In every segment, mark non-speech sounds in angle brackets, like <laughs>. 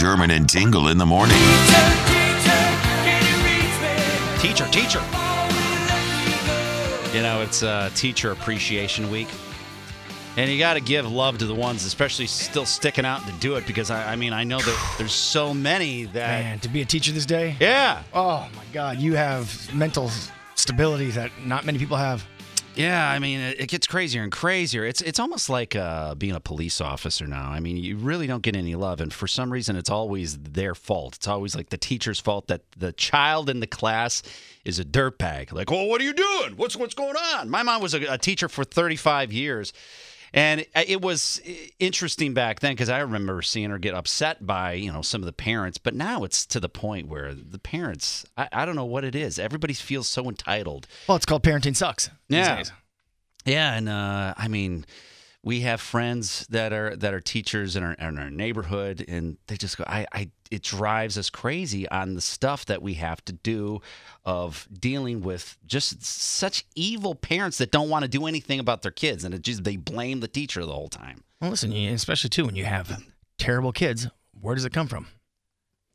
Sherman and Tingle in the morning. Teacher, teacher. You know, it's uh, Teacher Appreciation Week. And you got to give love to the ones, especially still sticking out to do it, because I, I mean, I know that there's so many that. Man, to be a teacher this day? Yeah. Oh my God, you have mental stability that not many people have. Yeah, I mean, it, gets crazier and crazier. It's it's almost like uh, being a police officer now. I mean, you really don't get any love, and for some reason, it's always their fault. It's always like the teacher's fault that the child in the class is a dirtbag. Like, well, what are you doing? What's what's going on? My mom was a, a teacher for 35 years. And it was interesting back then because I remember seeing her get upset by you know some of the parents, but now it's to the point where the parents I, I don't know what it is. Everybody feels so entitled. Well, it's called parenting sucks. these Yeah. days. Yeah, and uh, I mean, we have friends that are that are teachers in our in our neighborhood, and they just go. I, I it drives us crazy on the stuff that we have to do of dealing with just such evil parents that don't want to do anything about their kids, and it just they blame the teacher the whole time. Well, listen, especially too when you have terrible kids, where does it come from?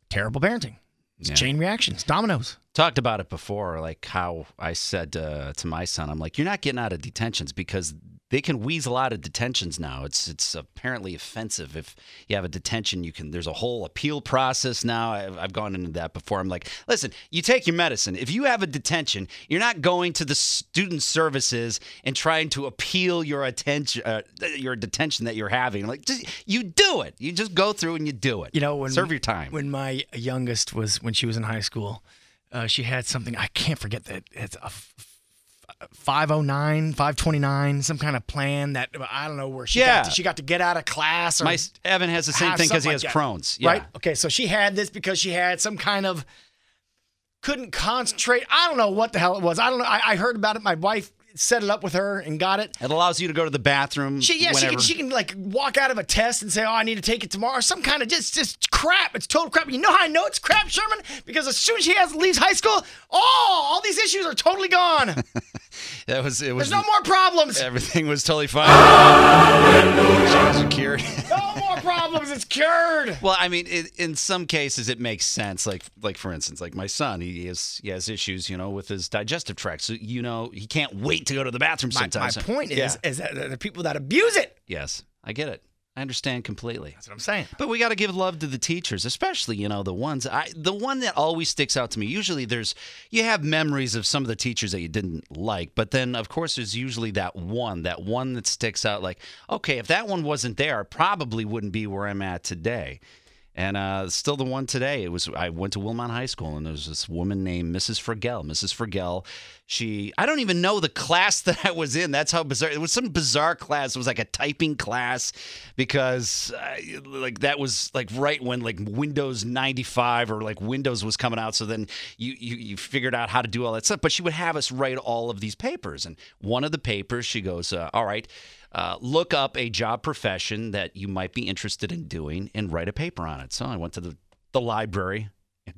Terrible parenting. It's Yeah. chain reactions, dominoes. talked about it before, like how I said uh, to my son, I'm like, you're not getting out of detentions because they can weasel out of detentions now. It's it's apparently offensive if you have a detention. You can there's a whole appeal process now. I've, I've gone into that before. I'm like, listen, you take your medicine. If you have a detention, you're not going to the student services and trying to appeal your attention, uh, your detention that you're having. Like, just, you do it. You just go through and you do it. You know, when serve your time. When my youngest was when she was in high school, uh, she had something I can't forget that it's a 509, 529, some kind of plan that I don't know where she Yeah. got to, she got to get out of class. Or My Evan has the same thing because he has like. Crohn's. Yeah. Right? Okay, so she had this because she had some kind of couldn't concentrate. I don't know what the hell it was. I don't know. I, I heard about it. My wife set it up with her and got it. It allows you to go to the bathroom. She yeah, she can, she can like walk out of a test and say, "Oh, I need to take it tomorrow." Some kind of just just crap. It's total crap. You know how I know it's crap, Sherman? Because as soon as she has leaves high school, oh, all these issues are totally gone. <laughs> that was it was There's no more problems. everything was totally fine. <laughs> It's cured. Well, I mean, it, in some cases, it makes sense. Like, like for instance, like my son, he has he has issues, you know, with his digestive tract. So you know, he can't wait to go to the bathroom My, my point is, Yeah. is that are people that abuse it. yes, I get it. I understand completely. That's what I'm saying. But we got to give love to the teachers, especially you know the ones. I the one that always sticks out to me. Usually, there's you have memories of some of the teachers that you didn't like, but then of course there's usually that one, that one that sticks out. Like, okay, if that one wasn't there, I probably wouldn't be where I'm at today. And uh, still the one today. It was I went to Wilmont High School and there was this woman named Mrs. Fragel. Mrs. Fragel, she I don't even know the class <laughs> that I was in. That's how bizarre. It was some bizarre class. It was like a typing class because uh, like that was like right when like Windows 95 or like Windows was coming out. So then you you you figured out how to do all that stuff. But she would have us write all of these papers. And one of the papers, she goes, uh, "All right." Uh, look up a job profession that you might be interested in doing and write a paper on it. So I went to the, the library,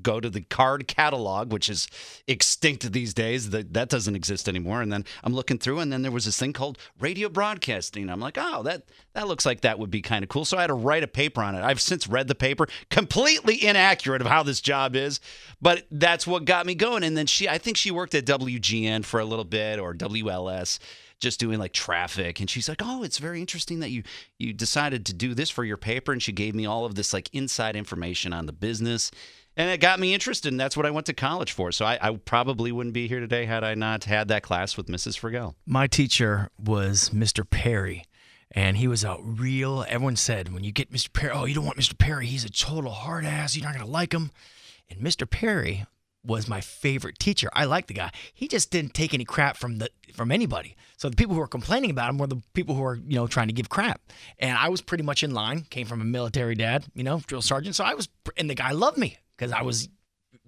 go to the card catalog, which is extinct these days. That that doesn't exist anymore. And then I'm looking through, and then there was this thing called radio broadcasting. I'm like, oh, that that looks like that would be kind of cool. So I had to write a paper on it. I've since read the paper, completely inaccurate of how this job is, but that's what got me going. And then she, I think she worked at WGN for a little bit or WLS just doing like traffic and she's like oh it's very interesting that you you decided to do this for your paper and she gave me all of this like inside information on the business and it got me interested, and that's what I went to college for. So I, I probably wouldn't be here today had I not had that class with Mrs. Frigel. My teacher was Mr. Perry. And he was a real, everyone said, when you get Mr. Perry, oh, you don't want Mr. Perry. He's a total hard ass. You're not going to like him. And Mr. Perry was my favorite teacher. I like the guy. He just didn't take any crap from the from anybody. So the people who were complaining about him were the people who were, you know, trying to give crap. And I was pretty much in line. Came from a military dad, you know, drill sergeant. So I was, and the guy loved me because I was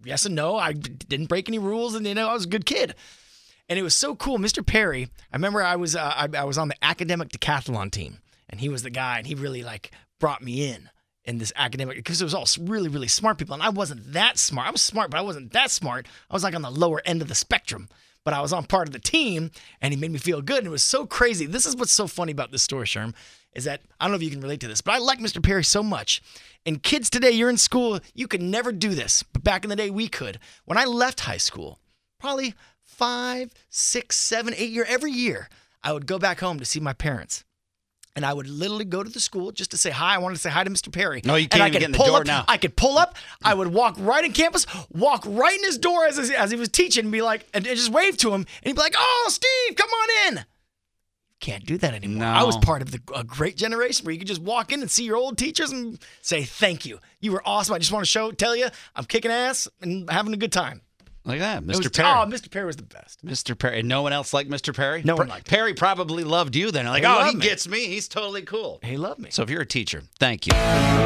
yes and no. I didn't break any rules, and you know, I was a good kid. And it was so cool, Mr. Perry. I remember I was uh, I, I was on the academic decathlon team, and he was the guy, and he really like brought me in in this academic because it was all really really smart people, and I wasn't that smart. I was smart, but I wasn't that smart. I was like on the lower end of the spectrum. But I was on part of the team, and he made me feel good, and it was so crazy. This is what's so funny about this story, Sherm, is that I don't know if you can relate to this, but I like Mr. Perry so much. And kids today, you're in school, you could never do this, but back in the day, we could. When I left high school, probably five, six, seven, eight year every year, I would go back home to see my parents. And I would literally go to the school just to say hi. I wanted to say hi to Mr. Perry. No, you can't I even could get in the pull door up, now. I could pull up. I would walk right in campus, walk right in his door as, as he was teaching, and be like, and just wave to him. And he'd be like, "Oh, Steve, come on in." Can't do that anymore. I was part of the, a great generation where you could just walk in and see your old teachers and say thank you. You were awesome. I just want to show, tell you, I'm kicking ass and having a good time. Like that, It Mr. was- Perry. Oh, Mr. Perry was the best. Mr. Perry. and No one else liked Mr. Perry? No one Per- liked him. Perry probably loved you then. Like, He oh, he me. gets me. He's totally cool. He loved me. So if you're a teacher, thank you.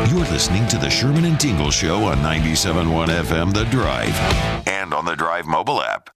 You're listening to the Sherman and Tingle Show on 97.1 FM The Drive and on the Drive mobile app.